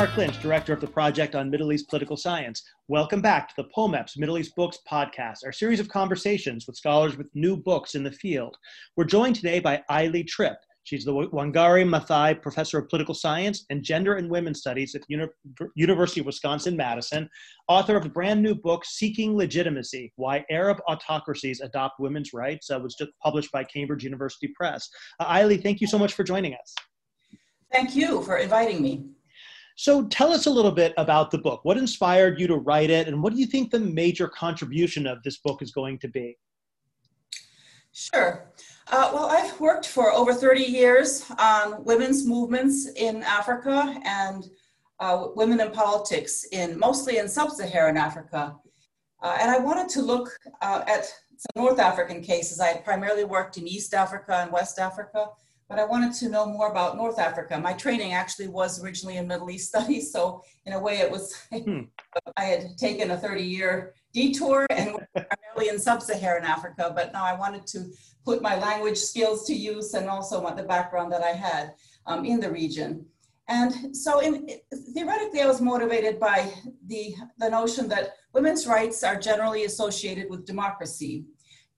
Marc Lynch, Director of the Project on Middle East Political Science. Welcome back to the POMEPS Middle East Books podcast, our series of conversations with scholars with new books in the field. We're joined today by Aili Tripp. She's the Wangari Maathai Professor of Political Science and Gender and Women's Studies at the Uni- University of Wisconsin-Madison, author of the brand new book, Seeking Legitimacy, Why Arab Autocracies Adopt Women's Rights, uh, was just published by Cambridge University Press. Uh, thank you so much for joining us. Thank you for inviting me. So tell us a little bit about the book. What inspired you to write it, and what do you think the major contribution of this book is going to be? Sure. Uh, well, I've worked for over 30 years on women's movements in Africa and uh, women in politics in mostly in sub-Saharan Africa. Uh, and I wanted to look uh, at some North African cases. I had primarily worked in East Africa and West Africa, but I wanted to know more about North Africa. My training actually was originally in Middle East studies, so in a way it was, hmm. I had taken a 30 year detour and primarily in sub-Saharan Africa, but now I wanted to put my language skills to use and also the background that I had um, in the region. And so in, theoretically, I was motivated by the, the notion that women's rights are generally associated with democracy.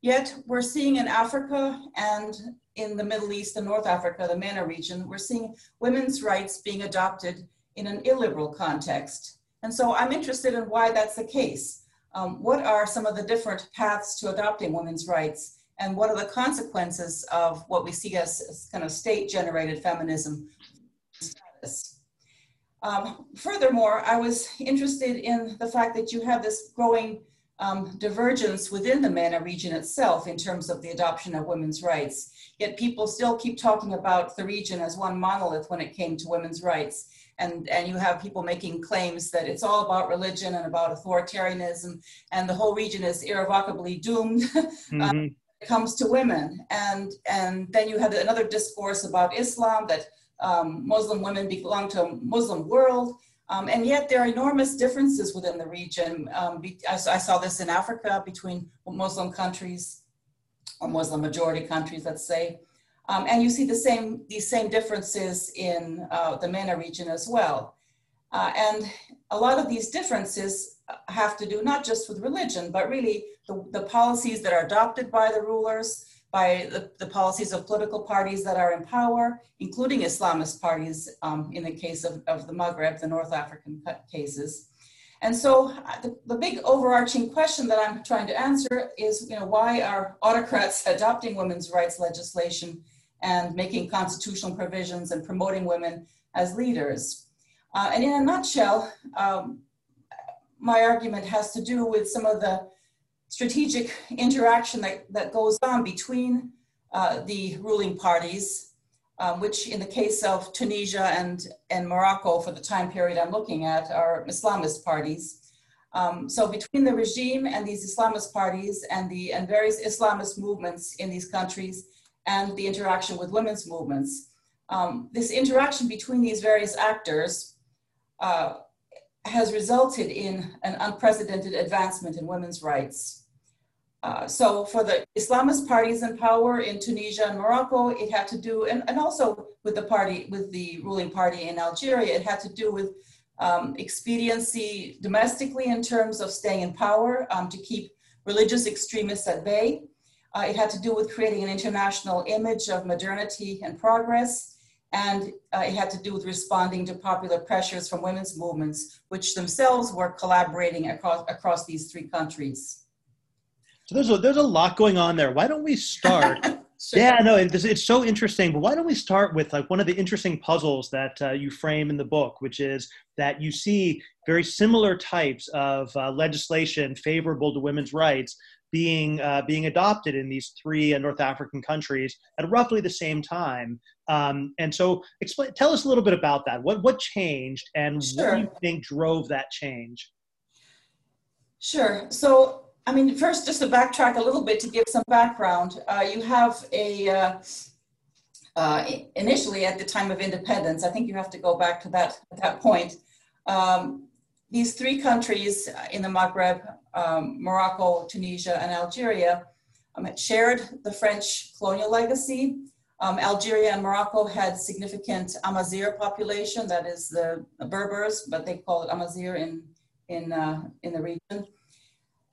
Yet we're seeing in Africa and in the Middle East and North Africa, the MENA region, we're seeing women's rights being adopted in an illiberal context. And so I'm interested in why that's the case. Um, what are some of the different paths to adopting women's rights? And what are the consequences of what we see as, as kind of state generated feminism Um, furthermore, I was interested in the fact that you have this growing um, divergence within the MENA region itself in terms of the adoption of women's rights. Yet people still keep talking about the region as one monolith when it came to women's rights. And, and you have people making claims that it's all about religion and about authoritarianism, and the whole region is irrevocably doomed mm-hmm. um, when it comes to women. And, and then you have another discourse about Islam that um, Muslim women belong to a Muslim world. Um, and yet there are enormous differences within the region. Um, I, I, saw this in Africa between Muslim countries or Muslim majority countries, let's say. Um, and you see the same, these same differences in uh, the MENA region as well. Uh, and a lot of these differences have to do not just with religion, but really the, the policies that are adopted by the rulers, by the, the, policies of political parties that are in power, including Islamist parties um, in the case of, of the Maghreb, the North African cases. And so uh, the, the, big overarching question that I'm trying to answer is, you know, why are autocrats adopting women's rights legislation and making constitutional provisions and promoting women as leaders? Uh, and in a nutshell, um, my argument has to do with some of the strategic interaction that, that goes on between uh, the ruling parties, um, which in the case of Tunisia and, and Morocco for the time period I'm looking at are Islamist parties. Um, so between the regime and these Islamist parties and the and various Islamist movements in these countries and the interaction with women's movements, um, this interaction between these various actors uh, has resulted in an unprecedented advancement in women's rights. Uh, so for the Islamist parties in power in Tunisia and Morocco, it had to do, and, and also with the party, with the ruling party in Algeria, it had to do with um, expediency domestically in terms of staying in power um, to keep religious extremists at bay. Uh, it had to do with creating an international image of modernity and progress. And uh, it had to do with responding to popular pressures from women's movements, which themselves were collaborating across, across these three countries. So there's a, there's a lot going on there. Why don't we start? sure. Yeah, no, it's, it's so interesting. But why don't we start with like one of the interesting puzzles that uh, you frame in the book, which is that you see very similar types of uh, legislation favorable to women's rights being uh, being adopted in these three uh, North African countries at roughly the same time. Um, and so, explain, tell us a little bit about that. What what changed, and sure. what do you think drove that change? Sure. So I mean, first, just to backtrack a little bit to give some background, uh, you have a, uh, uh, initially at the time of independence, I think you have to go back to that, that point. Um, these three countries in the Maghreb, um, Morocco, Tunisia, and Algeria, um, shared the French colonial legacy. Um, Algeria and Morocco had significant Amazigh population, that is the Berbers, but they call it Amazigh in, in, uh, in the region.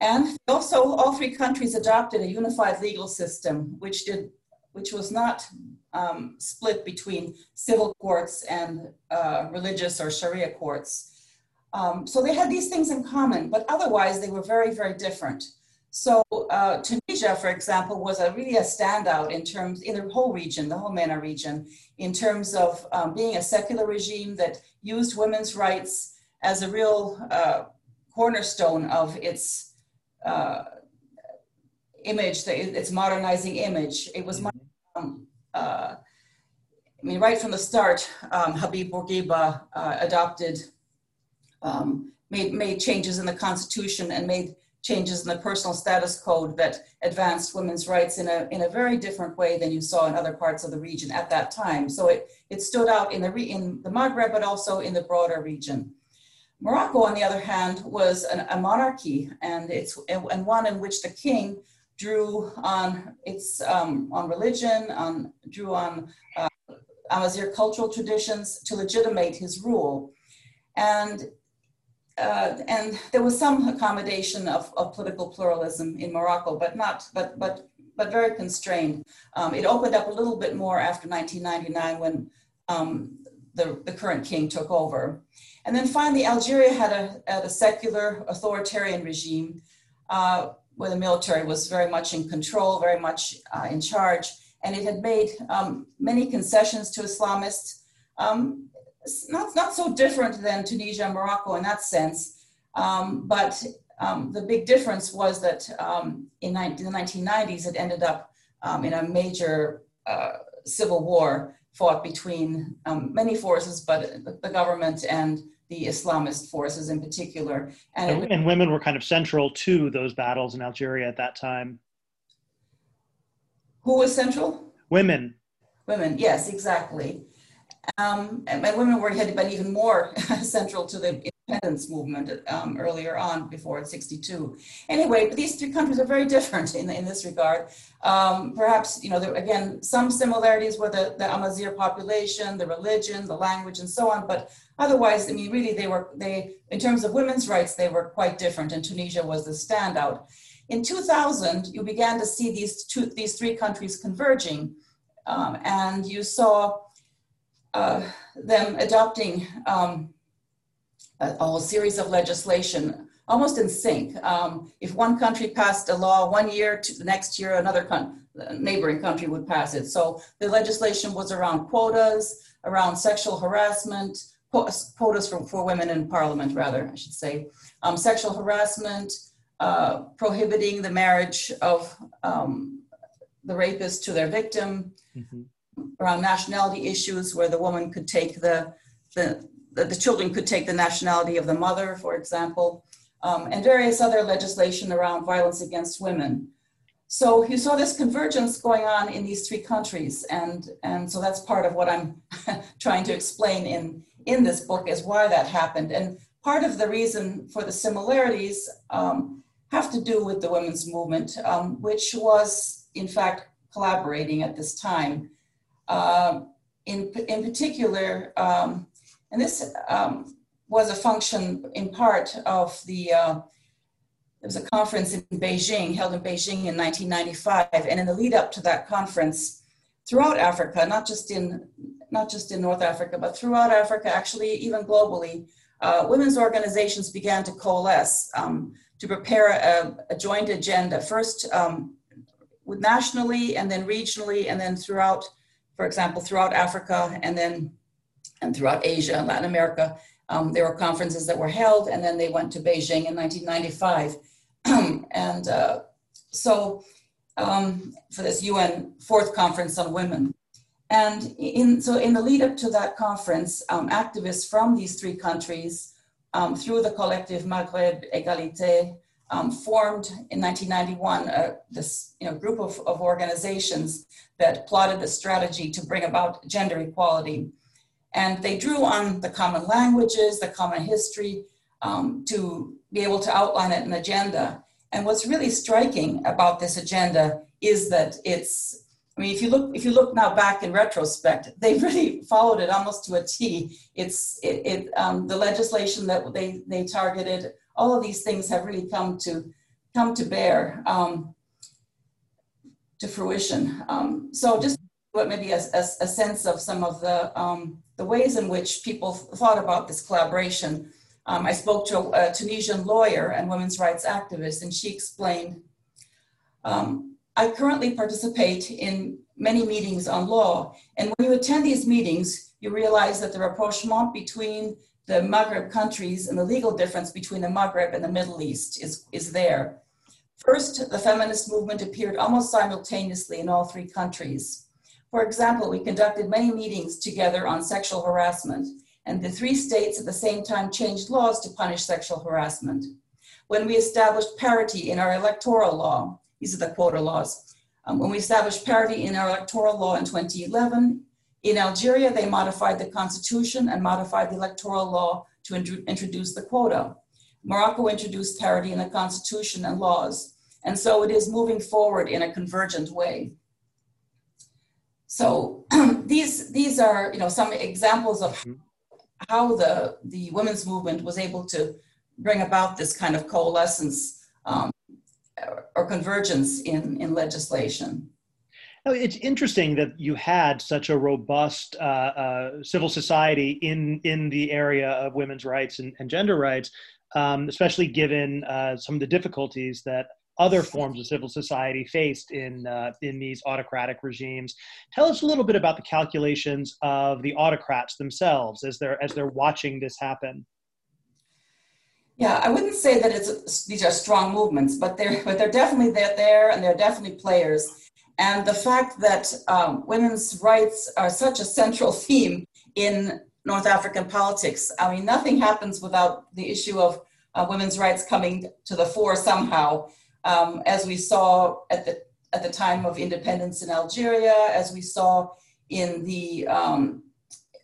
And also all three countries adopted a unified legal system, which, did, which was not um, split between civil courts and uh, religious or Sharia courts. Um, so they had these things in common, but otherwise they were very, very different. So uh, Tunisia, for example, was a really a standout in terms in the whole region, the whole MENA region, in terms of um, being a secular regime that used women's rights as a real uh, cornerstone of its uh, image, its modernizing image. It was, um, uh, I mean, right from the start, um, Habib Bourguiba uh, adopted, um, made made changes in the constitution and made changes in the personal status code that advanced women's rights in a, in a very different way than you saw in other parts of the region at that time. So it, it stood out in the, re, in the Maghreb, but also in the broader region. Morocco, on the other hand, was an, a monarchy and, it's, and one in which the king drew on its um, on religion, on, drew on uh, cultural traditions to legitimate his rule. And uh, and there was some accommodation of, of, political pluralism in Morocco, but not, but, but, but very constrained. Um, it opened up a little bit more after 1999 when um, the, the current king took over. And then finally, Algeria had a, had a secular authoritarian regime uh, where the military was very much in control, very much uh, in charge. And it had made um, many concessions to Islamists. Um, not, not so different than Tunisia and Morocco in that sense, um, but um, the big difference was that um, in, the 1990s it ended up um, in a major uh, civil war fought between um, many forces, but the government and the Islamist forces in particular. And, it, and women were kind of central to those battles in Algeria at that time. Who was central? Women. Women, yes, exactly. Um, and, women were had been even more central to the independence movement um, earlier on before 62. Anyway, but these three countries are very different in, in this regard. Um, perhaps, you know, there, again, some similarities with the, the Amazigh population, the religion, the language, and so on, but otherwise, I mean, really, they were, they, in terms of women's rights, they were quite different, and Tunisia was the standout. In 2000, you began to see these two, these three countries converging, um, and you saw uh, them adopting um, a, a, whole series of legislation almost in sync. Um, if one country passed a law one year, to the next year another con- neighboring country would pass it. So the legislation was around quotas, around sexual harassment, quotas for, for women in parliament, rather, I should say, um, sexual harassment, uh, prohibiting the marriage of um, the rapist to their victim, mm-hmm around nationality issues where the woman could take the, the, the children could take the nationality of the mother, for example, um, and various other legislation around violence against women. So you saw this convergence going on in these three countries, and, and so that's part of what I'm trying to explain in, in this book is why that happened. And part of the reason for the similarities um, have to do with the women's movement, um, which was in fact collaborating at this time. Uh, in, in particular, um, and this um, was a function in part of the, uh, there was a conference in Beijing, held in Beijing in 1995, and in the lead up to that conference, throughout Africa, not just in, not just in North Africa, but throughout Africa, actually even globally, uh, women's organizations began to coalesce um, to prepare a, a, joint agenda, first um, nationally and then regionally and then throughout for example, throughout Africa and then and throughout Asia and Latin America. Um, there were conferences that were held, and then they went to Beijing in 1995. and uh, so, um, for this UN fourth conference on women. And in, so, in the lead up to that conference, um, activists from these three countries, um, through the collective Maghreb Égalité, um, formed in 1991 uh, this you know, group of, of organizations that plotted a strategy to bring about gender equality. And they drew on the common languages, the common history, um, to be able to outline an agenda. And what's really striking about this agenda is that it's I mean, if you look if you look now back in retrospect, they really followed it almost to a T. It's it, it um, the legislation that they they targeted. All of these things have really come to come to bear um, to fruition. Um, so just what maybe a, a, a, sense of some of the um, the ways in which people thought about this collaboration. Um, I spoke to a, Tunisian lawyer and women's rights activist, and she explained. Um, I currently participate in many meetings on law, and when you attend these meetings, you realize that the rapprochement between the Maghreb countries and the legal difference between the Maghreb and the Middle East is, is there. First, the feminist movement appeared almost simultaneously in all three countries. For example, we conducted many meetings together on sexual harassment, and the three states at the same time changed laws to punish sexual harassment. When we established parity in our electoral law, these are the quota laws, um, when we established parity in our electoral law in 2011, in Algeria, they modified the constitution and modified the electoral law to in- introduce the quota. Morocco introduced parity in the constitution and laws, and so it is moving forward in a convergent way. So these these are you know some examples of mm-hmm. how the the women's movement was able to bring about this kind of coalescence um, or convergence in in legislation. Now, it's interesting that you had such a robust uh, uh, civil society in in the area of women's rights and, and gender rights, um, especially given uh, some of the difficulties that other forms of civil society faced in uh, in these autocratic regimes. Tell us a little bit about the calculations of the autocrats themselves as they're as they're watching this happen. Yeah, I wouldn't say that it's these are strong movements, but they're but they're definitely there and they're definitely players. And the fact that um, women's rights are such a central theme in North African politics. I mean, nothing happens without the issue of uh, women's rights coming to the fore somehow um, as we saw at the at the time of independence in Algeria, as we saw in the um,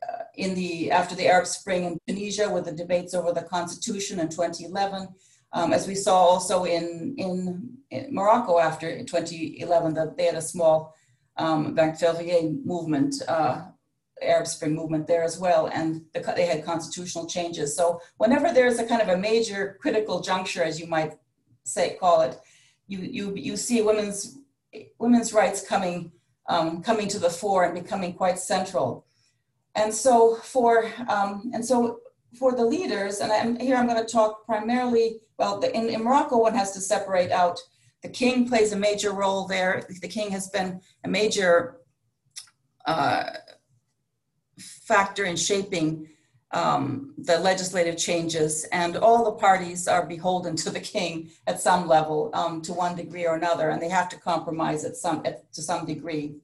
uh, in the after the Arab Spring in Tunisia with the debates over the constitution in 2011, um, as we saw also in, in, in Morocco after 2011, that they had a small um, movement, uh, Arab Spring movement there as well, and the, they had constitutional changes. So whenever there's a kind of a major critical juncture, as you might say call it, you you you see women's women's rights coming um, coming to the fore and becoming quite central. And so for um, and so for the leaders, and I'm, here I'm going to talk primarily. Well, the, in, in Morocco, one has to separate out. The king plays a major role there. The king has been a major uh, factor in shaping um, the legislative changes, and all the parties are beholden to the king at some level, um, to one degree or another, and they have to compromise at some at, to some degree.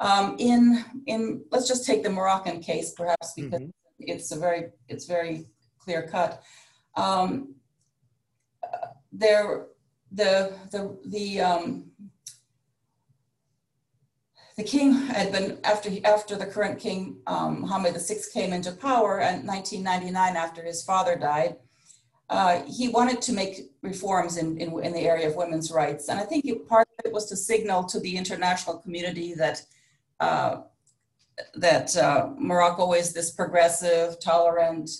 Um, in in let's just take the Moroccan case, perhaps because mm-hmm. it's a very it's very clear cut. Um, there, the the the um, the king had been after after the current king um, Mohammed VI came into power in 1999 after his father died. Uh, he wanted to make reforms in, in, in, the area of women's rights, and I think it, part of it was to signal to the international community that uh, that uh, Morocco is this progressive, tolerant,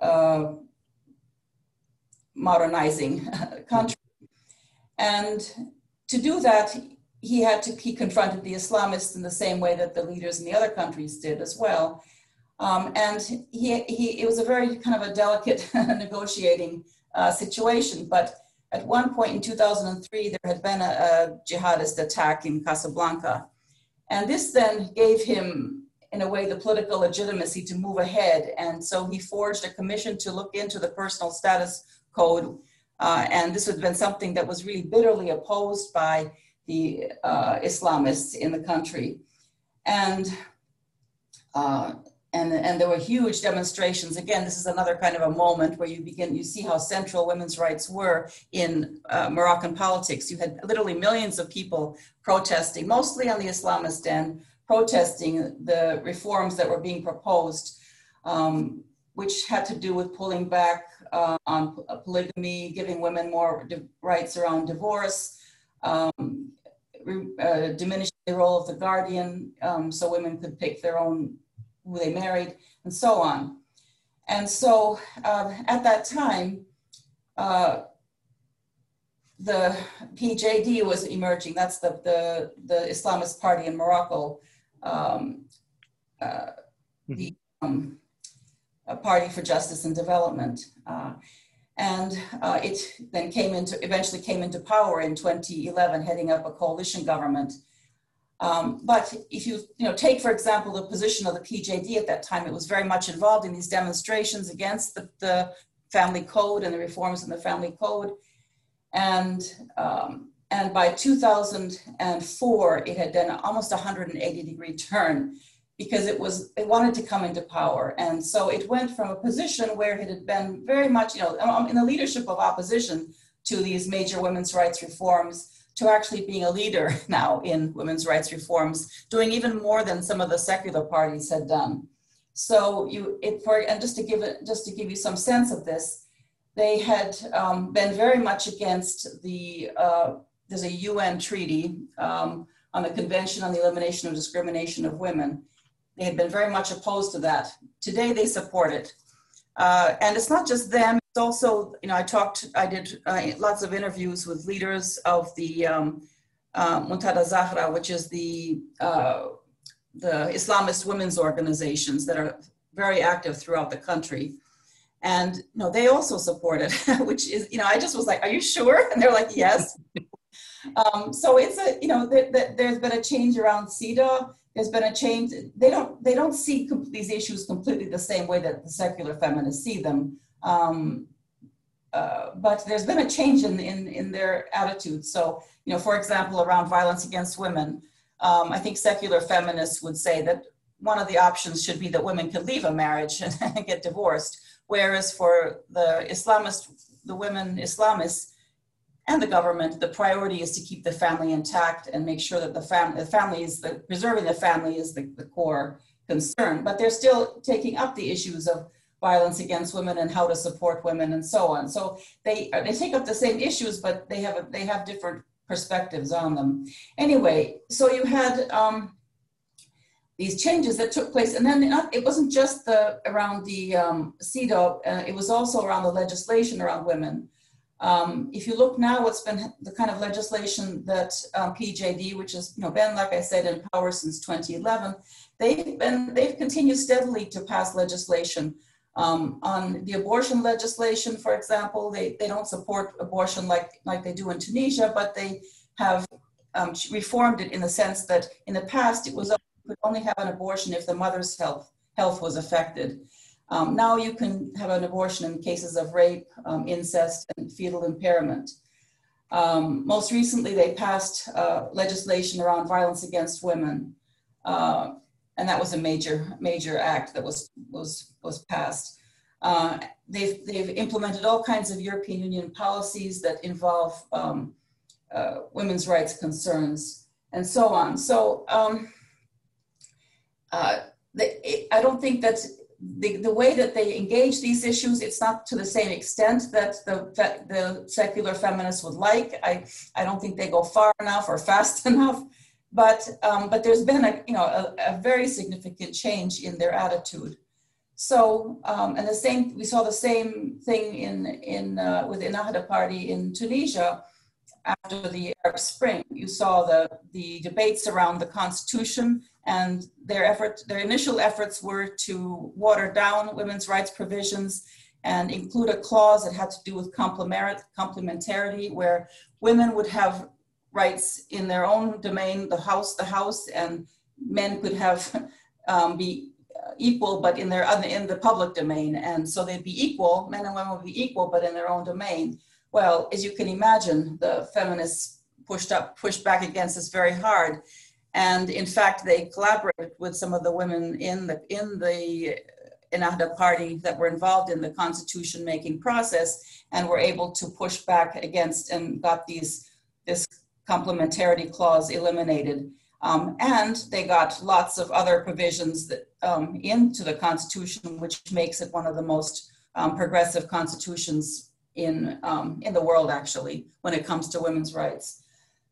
uh, modernizing country, and to do that, he had to he confronted the Islamists in the same way that the leaders in the other countries did as well. Um, and he, he it was a very kind of a delicate negotiating uh, situation. But at one point in 2003, there had been a, a jihadist attack in Casablanca, and this then gave him, in a way, the political legitimacy to move ahead. And so he forged a commission to look into the personal status code. Uh, and this had been something that was really bitterly opposed by the uh, Islamists in the country. And, uh, and, and there were huge demonstrations. Again, this is another kind of a moment where you begin, you see how central women's rights were in uh, Moroccan politics. You had literally millions of people protesting, mostly on the Islamist end, protesting the reforms that were being proposed, um, which had to do with pulling back uh, on polygamy, giving women more rights around divorce, um, uh, diminishing the role of the guardian um, so women could pick their own who they married and so on. And so uh, at that time, uh, the PJD was emerging. That's the, the, the Islamist party in Morocco, um, uh, the um, Party for Justice and Development. And uh, it then came into, eventually came into power in 2011, heading up a coalition government. Um, but if you, you know, take, for example, the position of the PJD at that time, it was very much involved in these demonstrations against the, the family code and the reforms in the family code. And, um, and by 2004, it had done almost 180 degree turn because it was, it wanted to come into power. And so it went from a position where it had been very much, you know, um, in the leadership of opposition to these major women's rights reforms to actually being a leader now in women's rights reforms, doing even more than some of the secular parties had done. So you, it for, and just to give it, just to give you some sense of this, they had um, been very much against the, uh, there's a UN treaty um, on the Convention on the Elimination of Discrimination of Women. They had been very much opposed to that. Today they support it. Uh, and it's not just them, it's also, you know, I talked, I did uh, lots of interviews with leaders of the um, uh, Muntada Zahra, which is the, uh, the Islamist women's organizations that are very active throughout the country. And you know, they also support it, which is, you know, I just was like, are you sure? And they're like, yes. um, so it's a, you know, th- th- there's been a change around CEDAW. There's been a change. They don't, they don't see these issues completely the same way that the secular feminists see them. Um, uh, but there's been a change in, in, in their attitude. So, you know, for example, around violence against women, um, I think secular feminists would say that one of the options should be that women could leave a marriage and get divorced. Whereas for the Islamist, the women Islamists and the government, the priority is to keep the family intact and make sure that the, fam- the family is the preserving the family is the, the core concern. But they're still taking up the issues of violence against women and how to support women and so on. So they they take up the same issues, but they have a, they have different perspectives on them. Anyway, so you had um, these changes that took place, and then it wasn't just the around the um, CEDAW, uh, it was also around the legislation around women. Um, if you look now, what's been the kind of legislation that um, PJD, which has you know been, like I said, in power since 2011, they've been they've continued steadily to pass legislation um, on the abortion legislation, for example, they, they don't support abortion like, like they do in Tunisia, but they have um, reformed it in the sense that in the past it was could only have an abortion if the mother's health, health was affected. Um, now you can have an abortion in cases of rape, um, incest, and fetal impairment. Um, most recently, they passed uh, legislation around violence against women. Uh, and that was a major major act that was was was passed. Uh, they've they've implemented all kinds of European Union policies that involve um, uh, women's rights concerns and so on. So um, uh, it, I don't think that the, the way that they engage these issues, it's not to the same extent that the, the secular feminists would like. I, I don't think they go far enough or fast enough but um, but there's been a you know a, a, very significant change in their attitude. So um, and the same we saw the same thing in in uh, with the Ennahda party in Tunisia after the Arab Spring. You saw the the debates around the constitution and their effort their initial efforts were to water down women's rights provisions and include a clause that had to do with complementarity where women would have rights in their own domain, the house, the house, and men could have um, be equal, but in their other, in the public domain, and so they'd be equal. Men and women would be equal, but in their own domain. Well, as you can imagine, the feminists pushed up, pushed back against this very hard, and in fact, they collaborated with some of the women in the in the Ennahda party that were involved in the constitution making process and were able to push back against and got these this complementarity clause eliminated. Um, and they got lots of other provisions that, um, into the Constitution, which makes it one of the most um, progressive constitutions in, um, in the world, actually, when it comes to women's rights.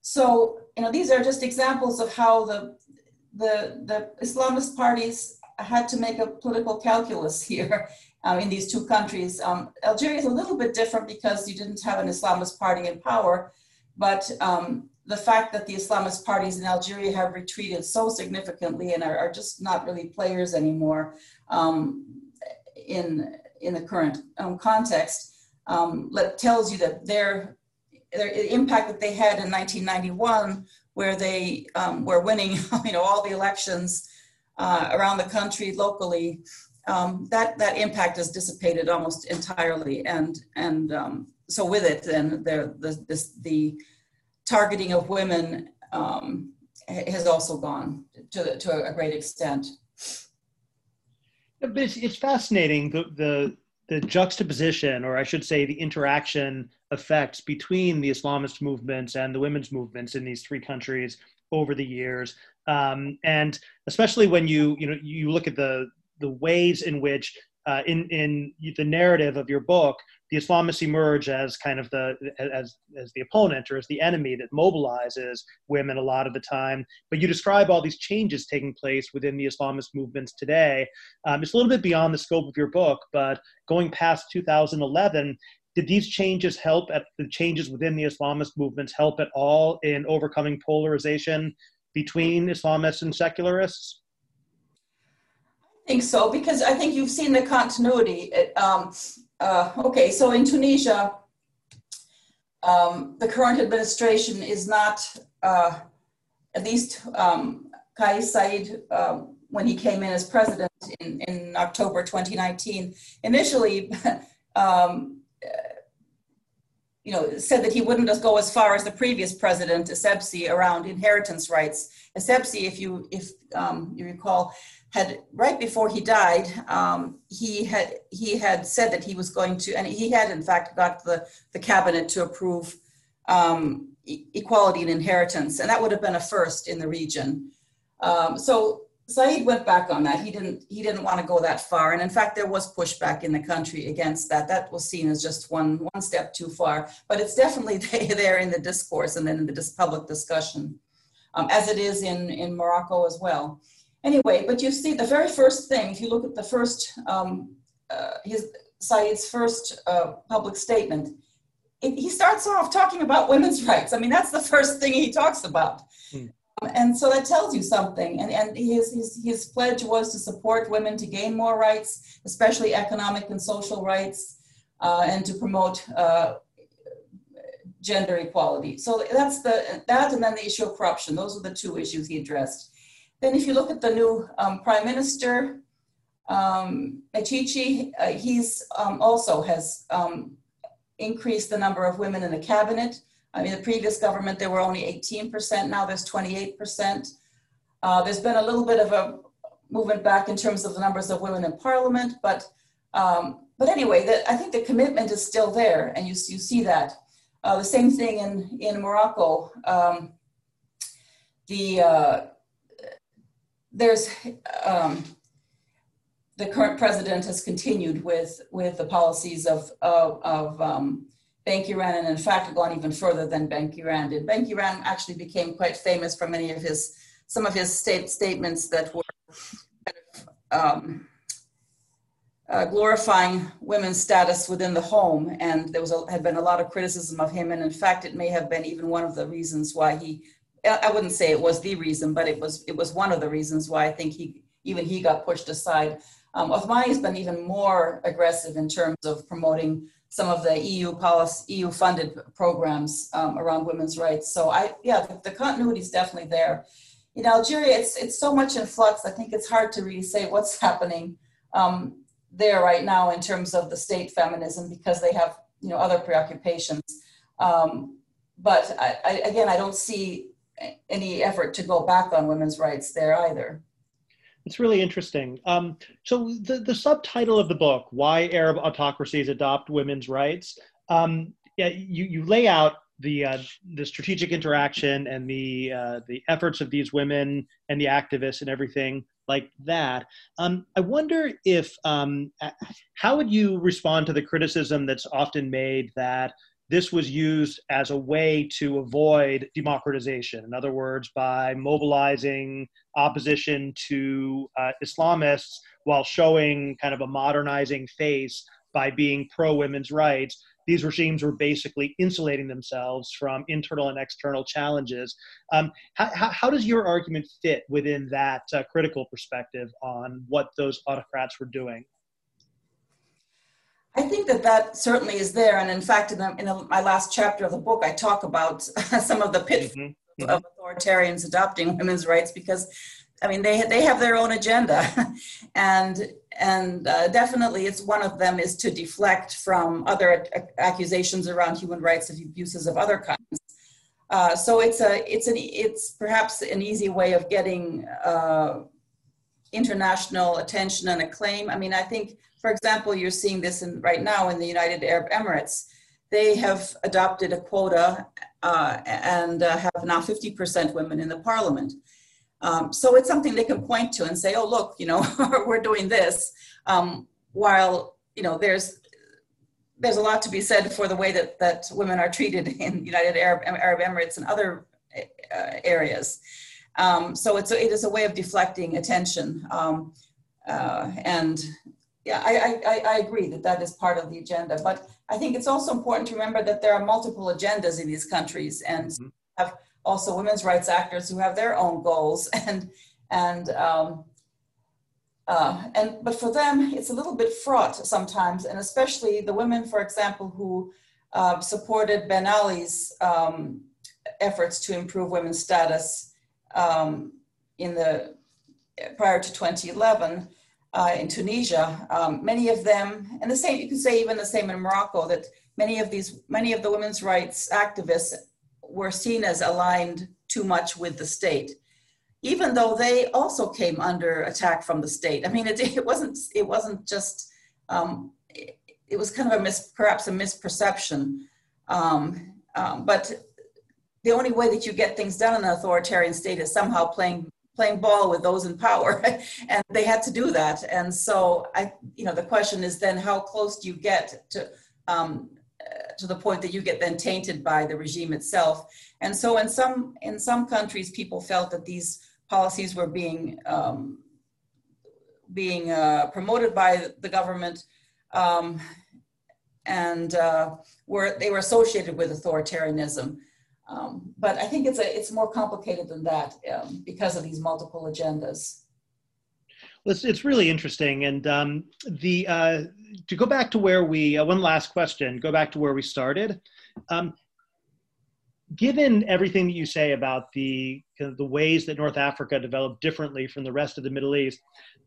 So, you know, these are just examples of how the, the, the Islamist parties had to make a political calculus here um, in these two countries. Um, Algeria is a little bit different because you didn't have an Islamist party in power, but um, the fact that the Islamist parties in Algeria have retreated so significantly and are, are just not really players anymore um, in, in the current um, context um, tells you that their, their impact that they had in 1991, where they um, were winning you know, all the elections uh, around the country locally, um, that, that impact has dissipated almost entirely. And, and um, so with it, then the, the, this, the targeting of women um, has also gone to, to a great extent. It's, it's fascinating the, the the juxtaposition, or I should say, the interaction effects between the Islamist movements and the women's movements in these three countries over the years, um, and especially when you you know you look at the the ways in which uh, in in the narrative of your book, the Islamists emerge as kind of the as as the opponent or as the enemy that mobilizes women a lot of the time. But you describe all these changes taking place within the Islamist movements today. Um, it's a little bit beyond the scope of your book, but going past 2011. Did these changes help at the changes within the Islamist movements help at all in overcoming polarization between Islamists and secularists? Think so because I think you've seen the continuity. Um, uh, okay, so in Tunisia, um, the current administration is not, uh, at least um, Kais Saied, uh, when he came in as president in, in October 2019, initially, um, you know, said that he wouldn't just go as far as the previous president, Essebsi, around inheritance rights. Essebsi, if you if um, you recall, had right before he died, um, he had he had said that he was going to, and he had in fact got the the cabinet to approve um, e- equality and inheritance, and that would have been a first in the region. Um, so Saied went back on that. He didn't he didn't want to go that far, and in fact, there was pushback in the country against that. That was seen as just one one step too far, but it's definitely there in the discourse and then in the public discussion, um, as it is in in Morocco as well. Anyway, but you see the very first thing, if you look at the first, um, uh, his Saied's first uh, public statement, it, he starts off talking about women's rights. I mean, that's the first thing he talks about. Hmm. and so that tells you something. And, and his, his, his pledge was to support women to gain more rights, especially economic and social rights, uh, and to promote uh, gender equality. So that's the that, and then the issue of corruption. Those are the two issues he addressed. Then if you look at the new um, prime minister, um, Mechichi, uh, he's um, also has um, increased the number of women in the cabinet. I mean, the previous government, there were only 18%, now there's 28%. Uh, there's been a little bit of a movement back in terms of the numbers of women in parliament, but um, but anyway, the, I think the commitment is still there, and you, you see that. Uh, the same thing in, in Morocco. Um, the uh, there's um, the current president has continued with with the policies of of, of um, and in fact gone even further than Benkiran did. Benkiran actually became quite famous for many of his some of his state statements that were um, uh, glorifying women's status within the home, and there was a, had been a lot of criticism of him, and in fact, it may have been even one of the reasons why he I wouldn't say it was the reason, but it was it was one of the reasons why I think he even he got pushed aside. Um, Othmani has been even more aggressive in terms of promoting some of the EU policy, EU funded programs um, around women's rights. So I, yeah, the, the, continuity is definitely there. In Algeria, it's it's so much in flux. I think it's hard to really say what's happening um, there right now in terms of the state feminism because they have you know other preoccupations. Um, but I, I, again, I don't see any effort to go back on women's rights there either. It's really interesting. Um, so the, the subtitle of the book, Why Arab Autocracies Adopt Women's Rights, um, yeah, you, you lay out the, uh, the strategic interaction and the, uh, the efforts of these women and the activists and everything like that. Um, I wonder if, um, how would you respond to the criticism that's often made that this was used as a way to avoid democratization. In other words, by mobilizing opposition to uh, Islamists while showing kind of a modernizing face by being pro women's rights, these regimes were basically insulating themselves from internal and external challenges. Um, how, how, does your argument fit within that uh, critical perspective on what those autocrats were doing? I think that that certainly is there. And in fact, in, the, in the, my last chapter of the book, I talk about some of the pitfalls mm-hmm. mm-hmm. of authoritarians adopting women's rights because, I mean, they, they have their own agenda. and and uh, definitely it's one of them is to deflect from other accusations around human rights of abuses of other kinds. Uh, so it's a it's an it's perhaps an easy way of getting uh, international attention and acclaim. I mean, I think for example, you're seeing this in, right now in the United Arab Emirates. They have adopted a quota uh, and uh, have now 50% women in the parliament. Um, so it's something they can point to and say, oh, look, you know, we're doing this. Um, while, you know, there's, there's a lot to be said for the way that, that women are treated in United Arab, Arab Emirates and other uh, areas. Um, so it's a, it is a way of deflecting attention. Um, uh, and yeah, I, I, I agree that that is part of the agenda. But I think it's also important to remember that there are multiple agendas in these countries and mm-hmm. have also women's rights actors who have their own goals and and um, uh, and but for them it's a little bit fraught sometimes and especially the women for example who uh, supported Ben Ali's um, efforts to improve women's status um, in the prior to 2011 uh, in Tunisia, um, many of them, and the same, you can say even the same in Morocco, that many of these, many of the women's rights activists were seen as aligned too much with the state, even though they also came under attack from the state. I mean, it, it wasn't, it wasn't just, um, it, it, was kind of a mis, perhaps a misperception. Um, um, but the only way that you get things done in an authoritarian state is somehow playing playing ball with those in power. And they had to do that. And so i you know the question is then how close do you get to um, to the point that you get then tainted by the regime itself? And so in some in some countries people felt that these policies were being um, being uh, promoted by the government um, and uh, were they were associated with authoritarianism um, but I think it's a it's more complicated than that um, because of these multiple agendas. Well, it's, it's really interesting, and um, the uh, to go back to where we uh, one last question. Go back to where we started. Um, given everything that you say about the the ways that North Africa developed differently from the rest of the Middle East,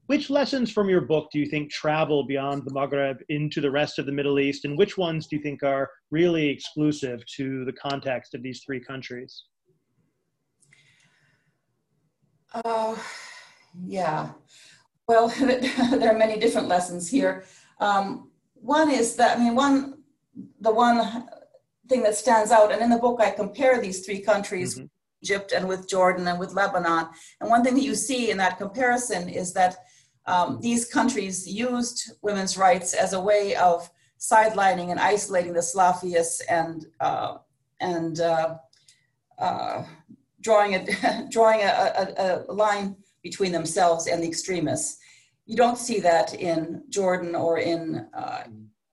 which lessons from your book do you think travel beyond the Maghreb into the rest of the Middle East, and which ones do you think are really exclusive to the context of these three countries? Uh, yeah, well, there are many different lessons here. Um, one is that, I mean, one, the one thing that stands out, and in the book I compare these three countries, mm-hmm. Egypt and with Jordan and with Lebanon. And one thing that you see in that comparison is that um, these countries used women's rights as a way of sidelining and isolating the Salafists and uh, and uh, uh, drawing a drawing a, a, a, line between themselves and the extremists. You don't see that in Jordan or in uh,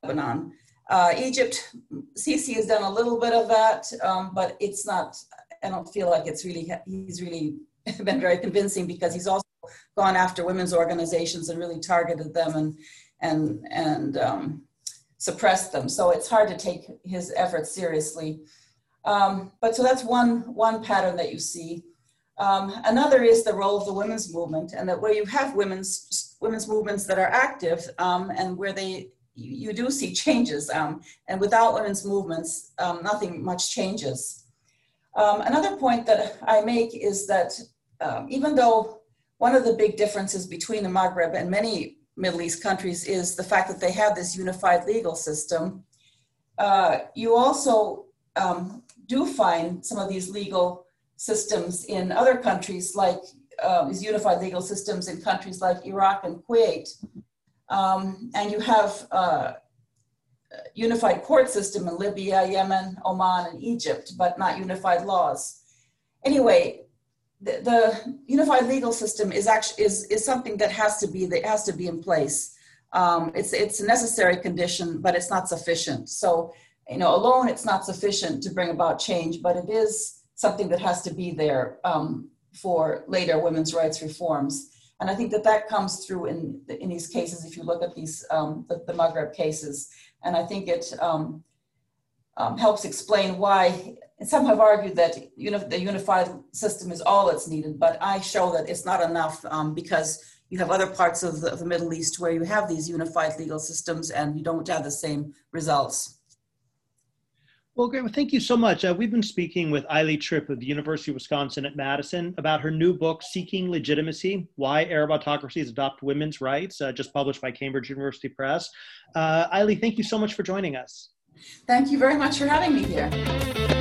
Lebanon. Uh, Egypt, Sisi has done a little bit of that, um, but it's not. I don't feel like it's really. He's really been very convincing because he's also gone after women's organizations and really targeted them and and and um, suppressed them. So it's hard to take his efforts seriously. Um, but so that's one one pattern that you see. Um, another is the role of the women's movement, and that where you have women's women's movements that are active um, and where they you, you, do see changes, um, and without women's movements, um, nothing much changes. Another point that I make is that even though one of the big differences between the Maghreb and many Middle East countries is the fact that they have this unified legal system. Uh, you also um, do find some of these legal systems in other countries, like uh, these unified legal systems in countries like Iraq and Kuwait. Um, and you have uh, unified court system in Libya, Yemen, Oman, and Egypt, but not unified laws. Anyway, the, the unified legal system is actually is, is something that has to be that has to be in place. Um, it's it's a necessary condition, but it's not sufficient. So you know, alone it's not sufficient to bring about change, but it is something that has to be there um, for later women's rights reforms. And I think that that comes through in in these cases. If you look at these um, the, the Maghreb cases, and I think it um, um, helps explain why. some have argued that you know, the unified system is all that's needed, but I show that it's not enough um, because you have other parts of the, of the, Middle East where you have these unified legal systems and you don't have the same results. Well, great. Well, thank you so much. Uh, we've been speaking with Aili Tripp of the University of Wisconsin at Madison about her new book, Seeking Legitimacy Why Arab Autocracies Adopt Women's Rights, uh, just published by Cambridge University Press. Uh, Aili, thank you so much for joining us. Thank you very much for having me here.